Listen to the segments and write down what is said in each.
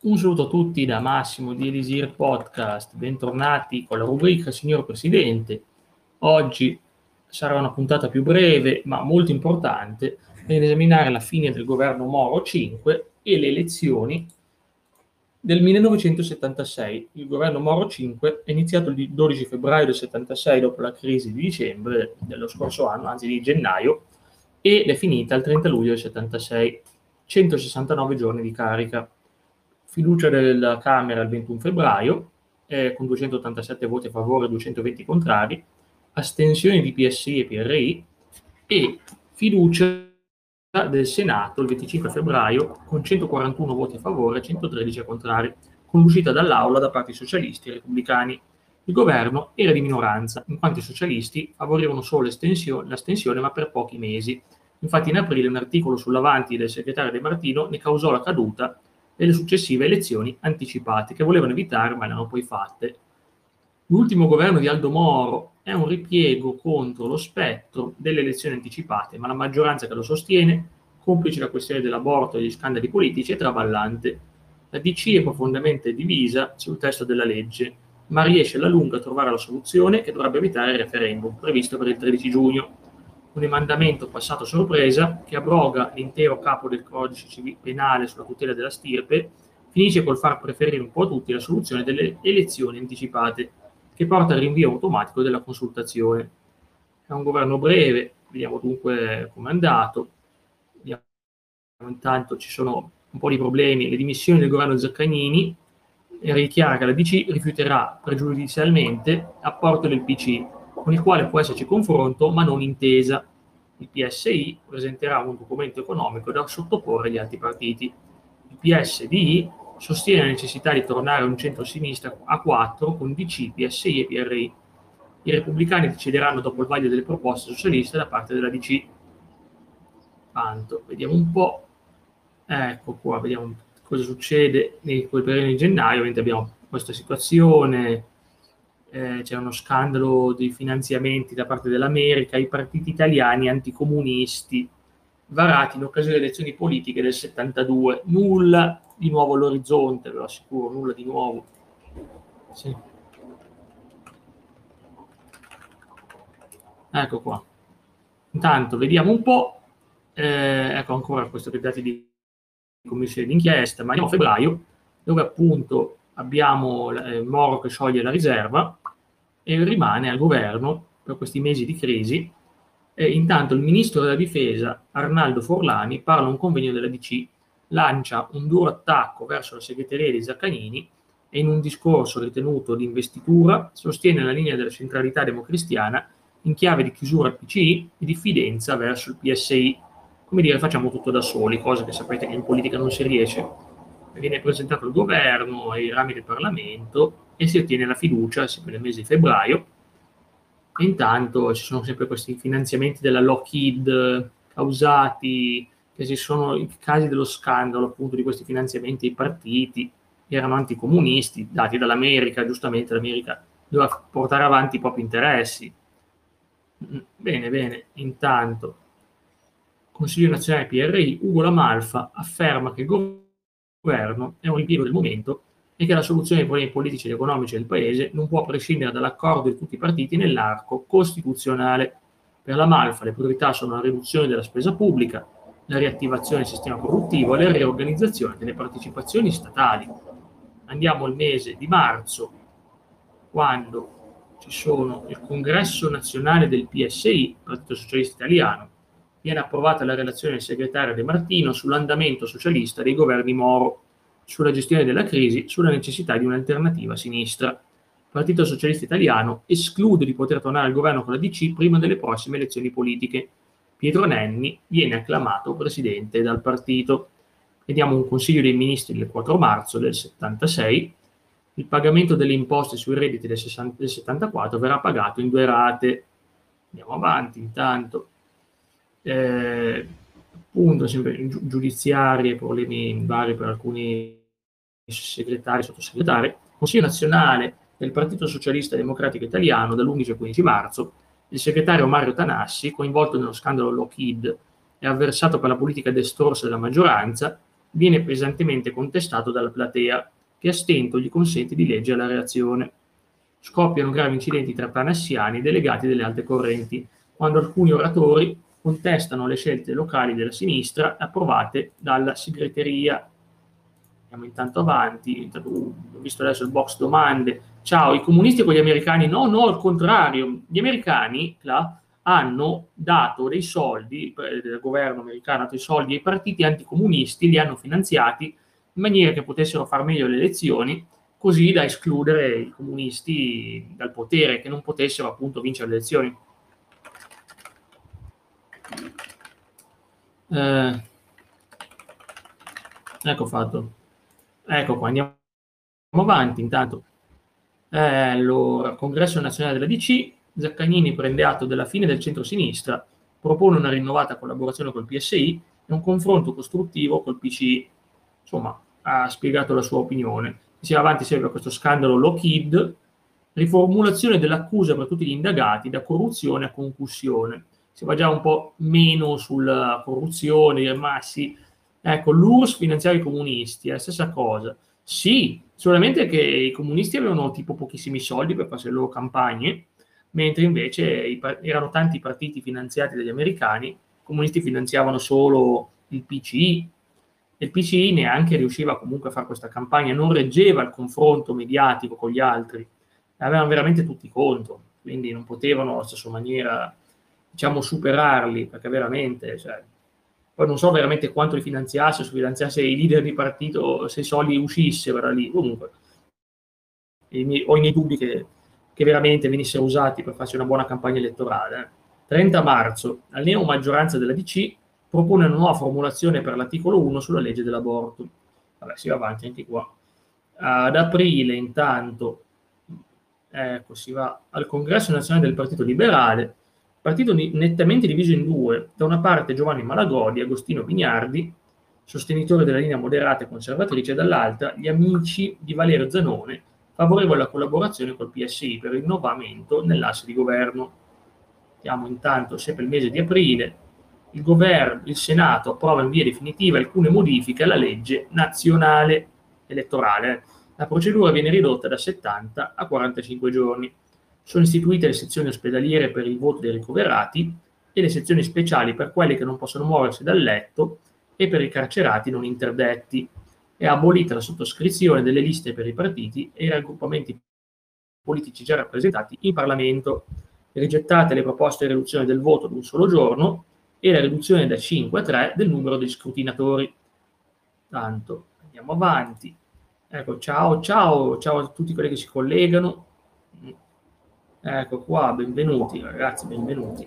Un saluto a tutti da Massimo di Elisir Podcast, bentornati con la rubrica Signor Presidente. Oggi sarà una puntata più breve ma molto importante per esaminare la fine del governo Moro 5 e le elezioni del 1976. Il governo Moro 5 è iniziato il 12 febbraio del 76 dopo la crisi di dicembre dello scorso anno, anzi di gennaio, ed è finita il 30 luglio del 76, 169 giorni di carica fiducia della Camera il 21 febbraio, eh, con 287 voti a favore e 220 contrari, astensioni di PSI e PRI e fiducia del Senato il 25 febbraio con 141 voti a favore e 113 contrari, con l'uscita dall'aula da parte socialisti e repubblicani. Il governo era di minoranza, in quanto i socialisti favorivano solo l'astensione ma per pochi mesi. Infatti in aprile un articolo sull'avanti del segretario De Martino ne causò la caduta e le successive elezioni anticipate, che volevano evitare ma le hanno poi fatte. L'ultimo governo di Aldo Moro è un ripiego contro lo spettro delle elezioni anticipate, ma la maggioranza che lo sostiene, complice la questione dell'aborto e gli scandali politici, è traballante. La DC è profondamente divisa sul testo della legge, ma riesce alla lunga a trovare la soluzione che dovrebbe evitare il referendum previsto per il 13 giugno un emendamento passato a sorpresa che abroga l'intero capo del codice penale sulla tutela della stirpe, finisce col far preferire un po' a tutti la soluzione delle elezioni anticipate, che porta al rinvio automatico della consultazione. È un governo breve, vediamo dunque come è andato. Intanto ci sono un po' di problemi, le dimissioni del governo Zaccagnini, e richiara che la DC rifiuterà pregiudizialmente apporto del PC con il quale può esserci confronto ma non intesa. Il PSI presenterà un documento economico da sottoporre agli altri partiti. Il PSDI sostiene la necessità di tornare a un centro-sinistra a 4 con DC, PSI e PRI. I repubblicani decideranno dopo il vaglio delle proposte socialiste da parte della DC. Tanto, vediamo un po'. Ecco qua, vediamo cosa succede nei quel periodo di gennaio. Ovviamente abbiamo questa situazione eh, c'è uno scandalo di finanziamenti da parte dell'America, i partiti italiani anticomunisti varati in occasione delle elezioni politiche del 72. Nulla di nuovo all'orizzonte, ve lo assicuro, nulla di nuovo. Sì. Ecco qua. Intanto vediamo un po', eh, ecco ancora questo dati di commissione d'inchiesta, ma andiamo a febbraio, dove appunto abbiamo eh, Moro che scioglie la riserva e rimane al governo per questi mesi di crisi. E intanto il ministro della difesa Arnaldo Forlani parla a un convegno della DC, lancia un duro attacco verso la segreteria di Zaccanini e in un discorso ritenuto di investitura sostiene la linea della centralità democristiana in chiave di chiusura al PCI e diffidenza verso il PSI. Come dire, facciamo tutto da soli, cosa che sapete che in politica non si riesce viene presentato al governo e ai rami del Parlamento e si ottiene la fiducia sempre nel mese di febbraio. E intanto ci sono sempre questi finanziamenti della Lockheed causati, che ci sono i casi dello scandalo appunto di questi finanziamenti ai partiti, erano anticomunisti, dati dall'America, giustamente l'America doveva portare avanti i propri interessi. Mm, bene, bene, intanto Consiglio nazionale PRI, Ugo Lamalfa afferma che il governo governo è un ripiego del momento e che la soluzione dei problemi politici ed economici del Paese non può prescindere dall'accordo di tutti i partiti nell'arco costituzionale. Per la Malfa le priorità sono la riduzione della spesa pubblica, la riattivazione del sistema produttivo e la riorganizzazione delle partecipazioni statali. Andiamo al mese di marzo, quando ci sono il congresso nazionale del PSI, Partito Socialista Italiano, viene approvata la relazione del segretario De Martino sull'andamento socialista dei governi Moro, sulla gestione della crisi, sulla necessità di un'alternativa sinistra. Il Partito Socialista Italiano esclude di poter tornare al governo con la DC prima delle prossime elezioni politiche. Pietro Nenni viene acclamato presidente dal partito. Vediamo un consiglio dei ministri del 4 marzo del 76. Il pagamento delle imposte sui redditi del, 74 verrà pagato in due rate. Andiamo avanti intanto eh, appunto sempre giudiziari e problemi vari per alcuni segretari, sottosegretari, Consiglio nazionale del Partito Socialista Democratico Italiano dall'11 al 15 marzo, il segretario Mario Tanassi, coinvolto nello scandalo Lockheed e avversato per la politica destorsa della maggioranza, viene pesantemente contestato dalla platea, che a stento gli consente di leggere la reazione. Scoppiano gravi incidenti tra panassiani e delegati delle alte correnti, quando alcuni oratori contestano le scelte locali della sinistra approvate dalla segreteria. Andiamo intanto avanti, uh, ho visto adesso il box domande. Ciao, i comunisti con gli americani? No, no, al contrario. Gli americani là, hanno dato dei soldi, il governo americano ha dato i soldi ai partiti anticomunisti, li hanno finanziati in maniera che potessero far meglio le elezioni, così da escludere i comunisti dal potere, che non potessero appunto vincere le elezioni. Eh, ecco fatto. Ecco qua, andiamo avanti intanto. Eh, allora, Congresso Nazionale della DC, Zaccagnini prende atto della fine del centro-sinistra, propone una rinnovata collaborazione col PSI e un confronto costruttivo col PCI. Insomma, ha spiegato la sua opinione. Si va avanti sempre questo scandalo Lockheed, riformulazione dell'accusa per tutti gli indagati da corruzione a concussione si va già un po' meno sulla corruzione, ma sì, ecco, l'URSS finanziava i comunisti, è la stessa cosa. Sì, solamente che i comunisti avevano tipo pochissimi soldi per fare le loro campagne, mentre invece erano tanti partiti finanziati dagli americani, i comunisti finanziavano solo il PCI, e il PCI neanche riusciva comunque a fare questa campagna, non reggeva il confronto mediatico con gli altri, avevano veramente tutti contro, quindi non potevano alla stessa maniera diciamo, superarli, perché veramente, cioè, poi non so veramente quanto li finanziasse, se finanziasse i leader di partito, se i soldi uscissero da lì, comunque, miei, ho i miei dubbi che, che, veramente venissero usati per farsi una buona campagna elettorale. 30 marzo, la neo maggioranza della DC propone una nuova formulazione per l'articolo 1 sulla legge dell'aborto. Vabbè, si va avanti anche qua. Ad aprile, intanto, ecco, si va al congresso nazionale del Partito Liberale, partito nettamente diviso in due, da una parte Giovanni Malagodi e Agostino Pignardi, sostenitori della linea moderata e conservatrice, e dall'altra gli amici di Valerio Zanone, favorevoli alla collaborazione col PSI per il rinnovamento nell'asse di governo. Siamo intanto sempre il mese di aprile, il, governo, il Senato approva in via definitiva alcune modifiche alla legge nazionale elettorale. La procedura viene ridotta da 70 a 45 giorni sono istituite le sezioni ospedaliere per il voto dei ricoverati e le sezioni speciali per quelli che non possono muoversi dal letto e per i carcerati non interdetti. È abolita la sottoscrizione delle liste per i partiti e i raggruppamenti politici già rappresentati in Parlamento. Rigettate le proposte di riduzione del voto ad un solo giorno e la riduzione da 5 a 3 del numero degli scrutinatori. Tanto, andiamo avanti. Ecco, ciao, ciao, ciao a tutti quelli che si collegano. Ecco qua, benvenuti ragazzi, benvenuti.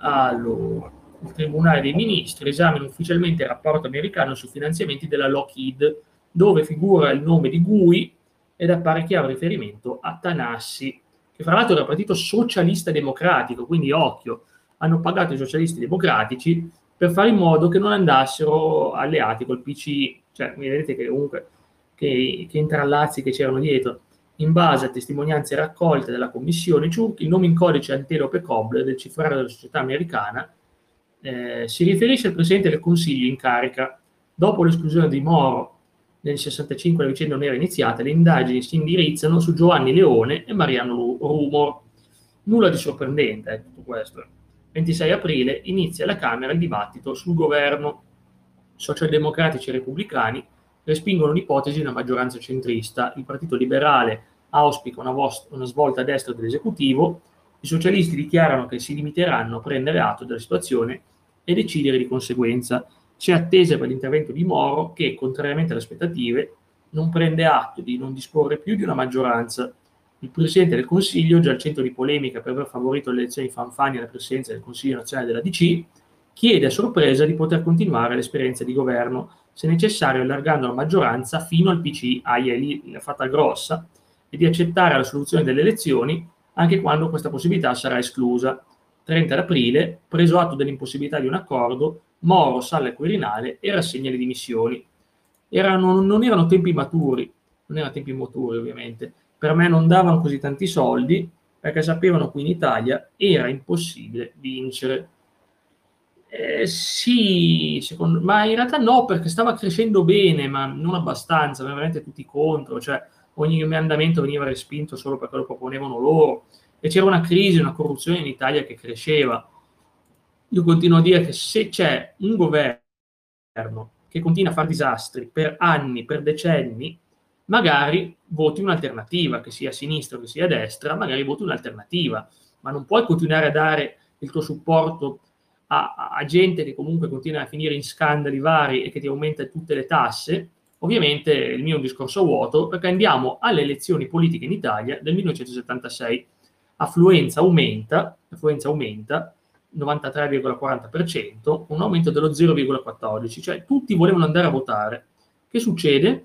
Allora, il Tribunale dei Ministri esamina ufficialmente il rapporto americano sui finanziamenti della Lockheed, dove figura il nome di Gui ed appare chiaro riferimento a Tanassi, che fra l'altro era partito socialista democratico, quindi occhio, hanno pagato i socialisti democratici per fare in modo che non andassero alleati col PC, cioè vedete che comunque che, che intrallazzi che c'erano dietro in base a testimonianze raccolte dalla commissione CIURC, il nome in codice Antelope Cobbler del cifrario della società americana eh, si riferisce al Presidente del Consiglio in carica. Dopo l'esclusione di Moro nel 65 la vicenda non era iniziata, le indagini si indirizzano su Giovanni Leone e Mariano Rumor. Nulla di sorprendente è tutto questo. 26 aprile inizia alla Camera il dibattito sul governo. Socialdemocratici e repubblicani respingono l'ipotesi di una maggioranza centrista. Il Partito Liberale auspica una, vost- una svolta a destra dell'esecutivo, i socialisti dichiarano che si limiteranno a prendere atto della situazione e decidere di conseguenza. C'è attesa per l'intervento di Moro che, contrariamente alle aspettative, non prende atto di non disporre più di una maggioranza. Il Presidente del Consiglio, già al centro di polemica per aver favorito le elezioni Fanfani alla presidenza del Consiglio nazionale della DC, chiede a sorpresa di poter continuare l'esperienza di governo, se necessario allargando la maggioranza fino al PC, ah, lì fatta grossa, e di accettare la soluzione delle elezioni anche quando questa possibilità sarà esclusa. 30 aprile, preso atto dell'impossibilità di un accordo, Moro sale al Quirinale e rassegna le dimissioni. Erano, non erano tempi maturi, non erano tempi maturi ovviamente, per me non davano così tanti soldi perché sapevano qui in Italia era impossibile vincere. Eh, sì, secondo, ma in realtà no, perché stava crescendo bene, ma non abbastanza, veramente tutti contro, cioè ogni emendamento veniva respinto solo perché lo proponevano loro e c'era una crisi, una corruzione in Italia che cresceva. Io continuo a dire che se c'è un governo che continua a fare disastri per anni, per decenni, magari voti un'alternativa, che sia a sinistra o che sia a destra, magari voti un'alternativa, ma non puoi continuare a dare il tuo supporto a, a, gente che comunque continua a finire in scandali vari e che ti aumenta tutte le tasse, ovviamente il mio discorso vuoto, perché andiamo alle elezioni politiche in Italia del 1976, affluenza aumenta, affluenza aumenta, 93,40%, un aumento dello 0,14%, cioè tutti volevano andare a votare. Che succede?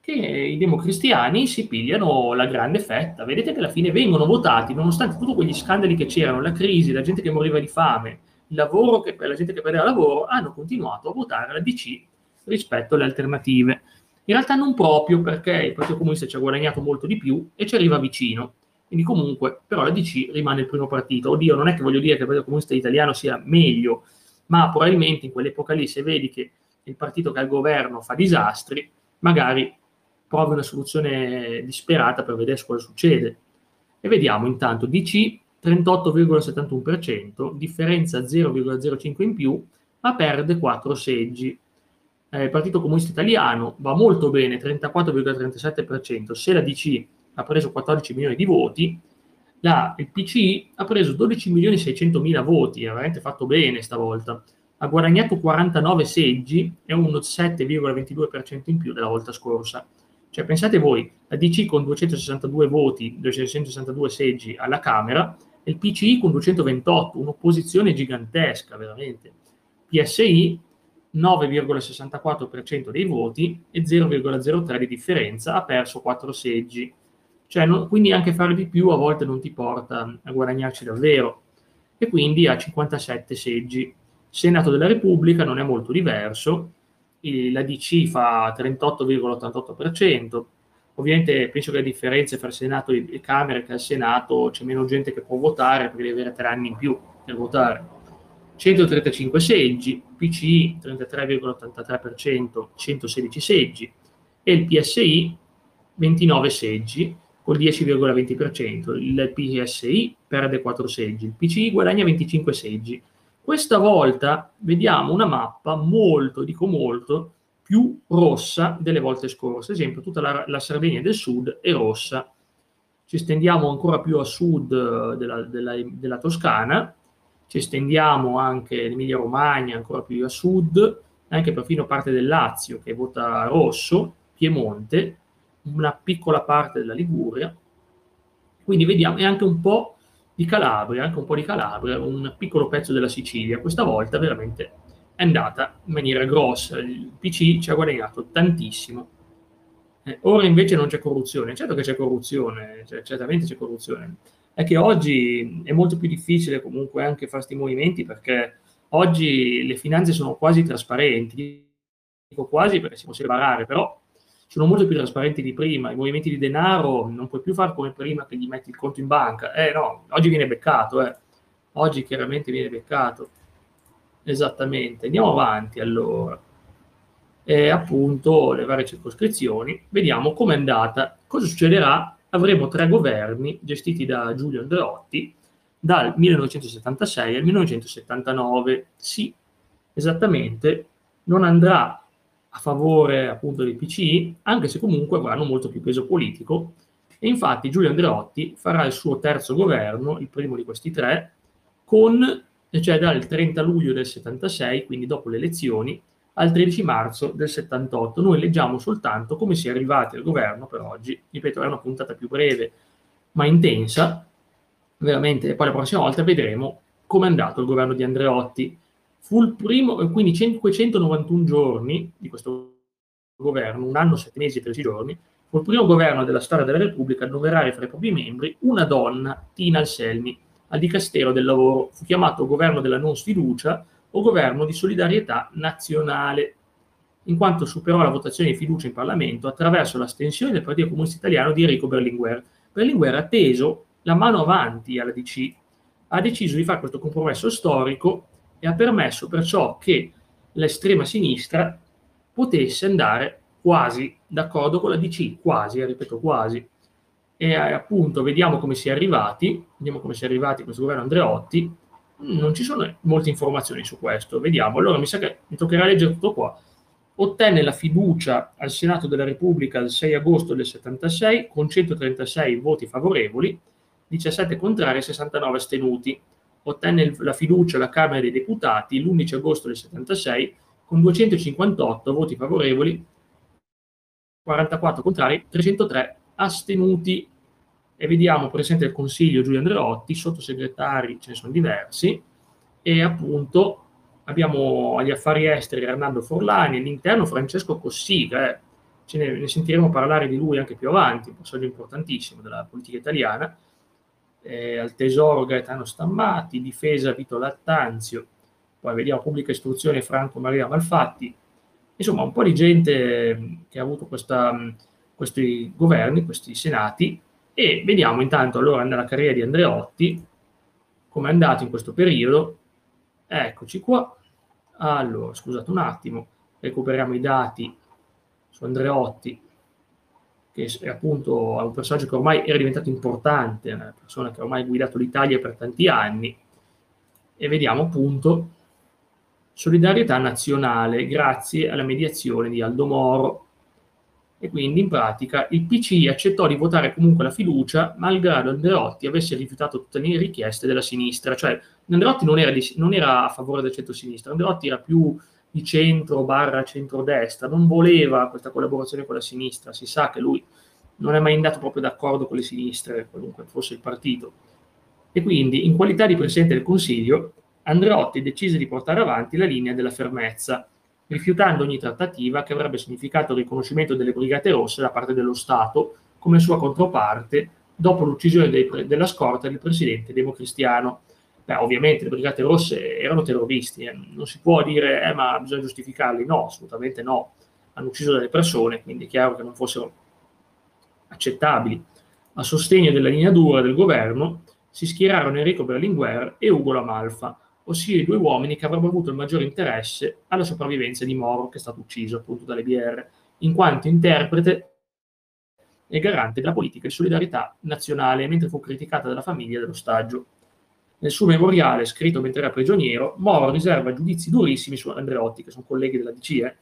Che i democristiani si pigliano la grande fetta. Vedete che alla fine vengono votati, nonostante tutti quegli scandali che c'erano, la crisi, la gente che moriva di fame, il lavoro che, la gente che perdeva lavoro, hanno continuato a votare la DC rispetto alle alternative. In realtà non proprio perché il Partito Comunista ci ha guadagnato molto di più e ci arriva vicino. Quindi comunque, però la DC rimane il primo partito. Oddio, non è che voglio dire che il Partito Comunista Italiano sia meglio, ma probabilmente in quell'epoca lì, se vedi che il partito che ha il governo fa disastri, magari provi una soluzione disperata per vedere cosa succede. E vediamo intanto DC 38,71%, differenza 0,05 in più, ma perde 4 seggi. Eh, il Partito Comunista Italiano va molto bene, 34,37%, se la DC ha preso 14 milioni di voti, la, il PCI ha preso 12 milioni e 600 mila voti, ha veramente fatto bene stavolta, ha guadagnato 49 seggi e un 7,22% in più della volta scorsa. Cioè pensate voi, la DC con 262 voti, 262 seggi alla Camera, e il PCI con 228, un'opposizione gigantesca veramente. PSI 9,64% dei voti e 0,03 di differenza, ha perso 4 seggi. Cioè, non, quindi anche fare di più a volte non ti porta a guadagnarci davvero. E quindi ha 57 seggi. Senato della Repubblica non è molto diverso, la DC fa 38,88%, ovviamente penso che la differenza fra Senato e Camera che al Senato c'è meno gente che può votare perché deve avere tre anni in più per votare. 135 seggi, PCI 33,83%, 116 seggi e il PSI 29 seggi, col 10,20%. Il PSI perde 4 seggi, il PCI guadagna 25 seggi. Questa volta vediamo una mappa molto, dico molto, più rossa delle volte scorse. Ad esempio, tutta la, la Sardegna del Sud è rossa. Ci stendiamo ancora più a sud della, della, della Toscana, ci stendiamo anche in Emilia Romagna, ancora più a sud, anche perfino parte del Lazio che vota rosso, Piemonte, una piccola parte della Liguria, quindi vediamo, e anche un po' di Calabria, anche un po' di Calabria, un piccolo pezzo della Sicilia, questa volta veramente è andata in maniera grossa, il PC ci ha guadagnato tantissimo. Eh, ora invece non c'è corruzione, certo che c'è corruzione, cioè, certamente c'è corruzione, è che oggi è molto più difficile comunque anche fare questi movimenti perché oggi le finanze sono quasi trasparenti, dico quasi perché si può separare, però sono molto più trasparenti di prima, i movimenti di denaro non puoi più fare come prima che gli metti il conto in banca, eh no, oggi viene beccato, eh. oggi chiaramente viene beccato, esattamente, andiamo avanti allora, e appunto le varie circoscrizioni, vediamo com'è andata, cosa succederà, avremo tre governi gestiti da Giulio Andreotti dal 1976 al 1979, sì, esattamente, non andrà a favore appunto dei PCI, anche se comunque avranno molto più peso politico. E infatti Giulio Andreotti farà il suo terzo governo, il primo di questi tre, con, cioè dal 30 luglio del 76, quindi dopo le elezioni, al 13 marzo del 78. Noi leggiamo soltanto come si è arrivati al governo per oggi. Ripeto, è una puntata più breve ma intensa, veramente, e poi la prossima volta vedremo come è andato il governo di Andreotti Fu il primo, quindi 591 giorni di questo governo, un anno, sette mesi e 13 giorni, fu il primo governo della storia della Repubblica a annoverare fra i propri membri una donna, Tina Anselmi, al Dicastero del Lavoro. Fu chiamato governo della non sfiducia o governo di solidarietà nazionale, in quanto superò la votazione di fiducia in Parlamento attraverso l'astensione del Partito Comunista Italiano di Enrico Berlinguer. Berlinguer ha teso la mano avanti alla DC, ha deciso di fare questo compromesso storico e ha permesso perciò che l'estrema sinistra potesse andare quasi d'accordo con la DC, quasi, eh, ripeto quasi. E eh, appunto vediamo come si è arrivati, vediamo come si è arrivati questo governo Andreotti, non ci sono molte informazioni su questo, vediamo. Allora mi sa che mi toccherà leggere tutto qua. Ottenne la fiducia al Senato della Repubblica il 6 agosto del 76 con 136 voti favorevoli, 17 contrari e 69 astenuti. Ottenne la fiducia alla Camera dei Deputati l'11 agosto del 76 con 258 voti favorevoli, 44 contrari, 303 astenuti. E vediamo Presidente del Consiglio Giulio Andreotti, sottosegretari ce ne sono diversi, e appunto abbiamo agli affari esteri Hernando Forlani, all'interno Francesco Cossiga, eh. Ce ne, ne, sentiremo parlare di lui anche più avanti, un personaggio importantissimo della politica italiana, eh, al tesoro Gaetano Stammati, difesa Vito Lattanzio, poi vediamo pubblica istruzione Franco Maria Malfatti, insomma un po' di gente che ha avuto questa, questi governi, questi senati, e vediamo intanto allora nella carriera di Andreotti come è andato in questo periodo. Eccoci qua. Allora, scusate un attimo, recuperiamo i dati su Andreotti, che è appunto un personaggio che ormai era diventato importante, una persona che ormai ha guidato l'Italia per tanti anni, e vediamo appunto solidarietà nazionale grazie alla mediazione di Aldo Moro. E quindi in pratica il PC accettò di votare comunque la fiducia, malgrado Andreotti avesse rifiutato tutte le richieste della sinistra. Cioè Andreotti non era, di, non era a favore del centro-sinistra, Andreotti era più di centro barra centrodestra, non voleva questa collaborazione con la sinistra, si sa che lui non è mai andato proprio d'accordo con le sinistre, qualunque fosse il partito. E quindi, in qualità di Presidente del Consiglio, Andreotti decise di portare avanti la linea della fermezza, rifiutando ogni trattativa che avrebbe significato il riconoscimento delle Brigate Rosse da parte dello Stato come sua controparte dopo l'uccisione dei, della scorta del presidente democristiano. Beh, ovviamente le Brigate Rosse erano terroristi, eh. non si può dire eh, ma bisogna giustificarli, no, assolutamente no. Hanno ucciso delle persone, quindi è chiaro che non fossero accettabili. A sostegno della linea dura del governo si schierarono Enrico Berlinguer e Ugo Lamalfa, ossia i due uomini che avrebbero avuto il maggiore interesse alla sopravvivenza di Moro, che è stato ucciso appunto dalle BR, in quanto interprete e garante della politica di solidarietà nazionale, mentre fu criticata dalla famiglia dell'ostaggio. Nel suo memoriale, scritto mentre era prigioniero, Moro riserva giudizi durissimi su Andreotti, che sono colleghi della DCE.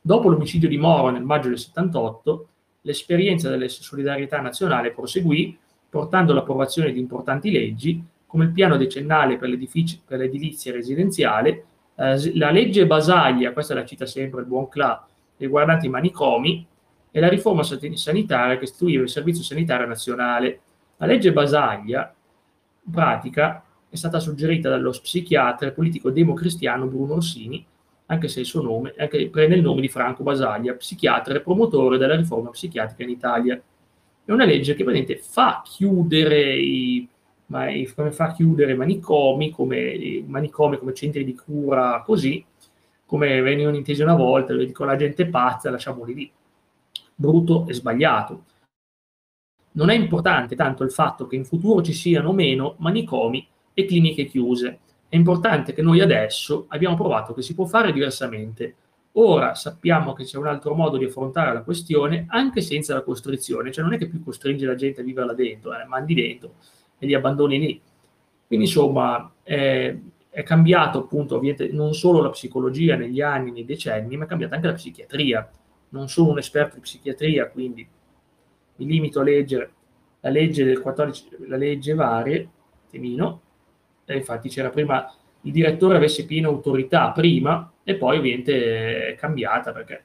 Dopo l'omicidio di Moro nel maggio del 78, l'esperienza della solidarietà nazionale proseguì, portando all'approvazione di importanti leggi, come il piano decennale per, per l'edilizia residenziale, eh, la legge Basaglia, questa la cita sempre il buon Cla, riguardante i manicomi, e la riforma sanitaria che istituiva il Servizio Sanitario Nazionale. La legge Basaglia, in pratica, è stata suggerita dallo psichiatra e politico democristiano Bruno Orsini, anche se il suo nome anche, prende il nome di Franco Basaglia, psichiatra e promotore della riforma psichiatrica in Italia. È una legge che praticamente fa chiudere i, ma come fa a chiudere manicomi come, manicomi come centri di cura così, come venivano intesi una volta, dico la gente pazza, lasciamoli lì. Brutto e sbagliato. Non è importante tanto il fatto che in futuro ci siano meno manicomi e cliniche chiuse. È importante che noi adesso abbiamo provato che si può fare diversamente. Ora sappiamo che c'è un altro modo di affrontare la questione anche senza la costrizione, cioè non è che più costringe la gente a vivere là dentro, eh, mandi dentro e li abbandoni lì. Quindi insomma è, è cambiato appunto non solo la psicologia negli anni, nei decenni, ma è cambiata anche la psichiatria. Non sono un esperto di psichiatria, quindi mi limito a leggere la legge del 14, la legge varie, Temino, e infatti c'era prima il direttore avesse piena autorità prima e poi ovviamente è cambiata perché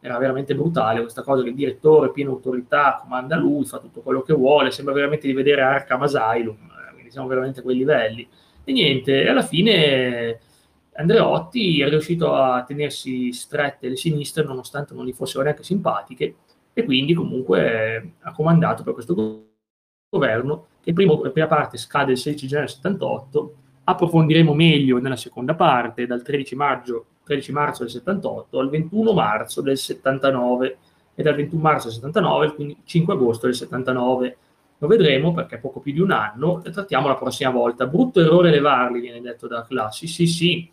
era veramente brutale questa cosa che il direttore, piena autorità, comanda lui, fa tutto quello che vuole, sembra veramente di vedere Arkham Asylum, eh, quindi siamo veramente a quei livelli. E niente, alla fine Andreotti è riuscito a tenersi strette le sinistre nonostante non gli fossero neanche simpatiche e quindi comunque ha comandato per questo governo che primo, la prima parte scade il 16 gennaio 78, approfondiremo meglio nella seconda parte dal 13 maggio 13 marzo del 78 al 21 marzo del 79 e dal 21 marzo del 79 al 5 agosto del 79. Lo vedremo perché è poco più di un anno e trattiamo la prossima volta. Brutto errore levarli, viene detto da Classi. Sì, sì,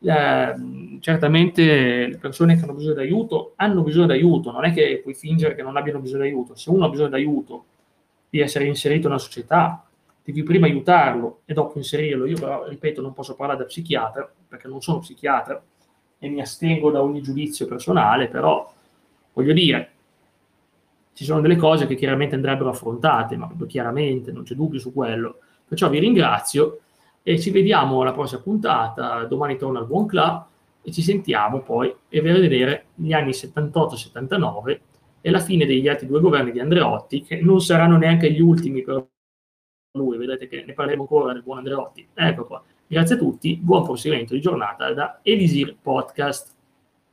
eh, certamente le persone che hanno bisogno di aiuto hanno bisogno di aiuto, non è che puoi fingere che non abbiano bisogno di aiuto. Se uno ha bisogno di aiuto, di essere inserito nella società, devi prima aiutarlo e dopo inserirlo. Io però, ripeto, non posso parlare da psichiatra, perché non sono psichiatra e mi astengo da ogni giudizio personale, però voglio dire, ci sono delle cose che chiaramente andrebbero affrontate, ma chiaramente, non c'è dubbio su quello. Perciò vi ringrazio e ci vediamo alla prossima puntata. Domani torna al Buon Club e ci sentiamo poi e vedere gli anni 78-79 e la fine degli altri due governi di Andreotti, che non saranno neanche gli ultimi per lui. Vedete che ne parleremo ancora del buon Andreotti. Ecco qua. Grazie a tutti, buon proseguimento di giornata da Elisir Podcast.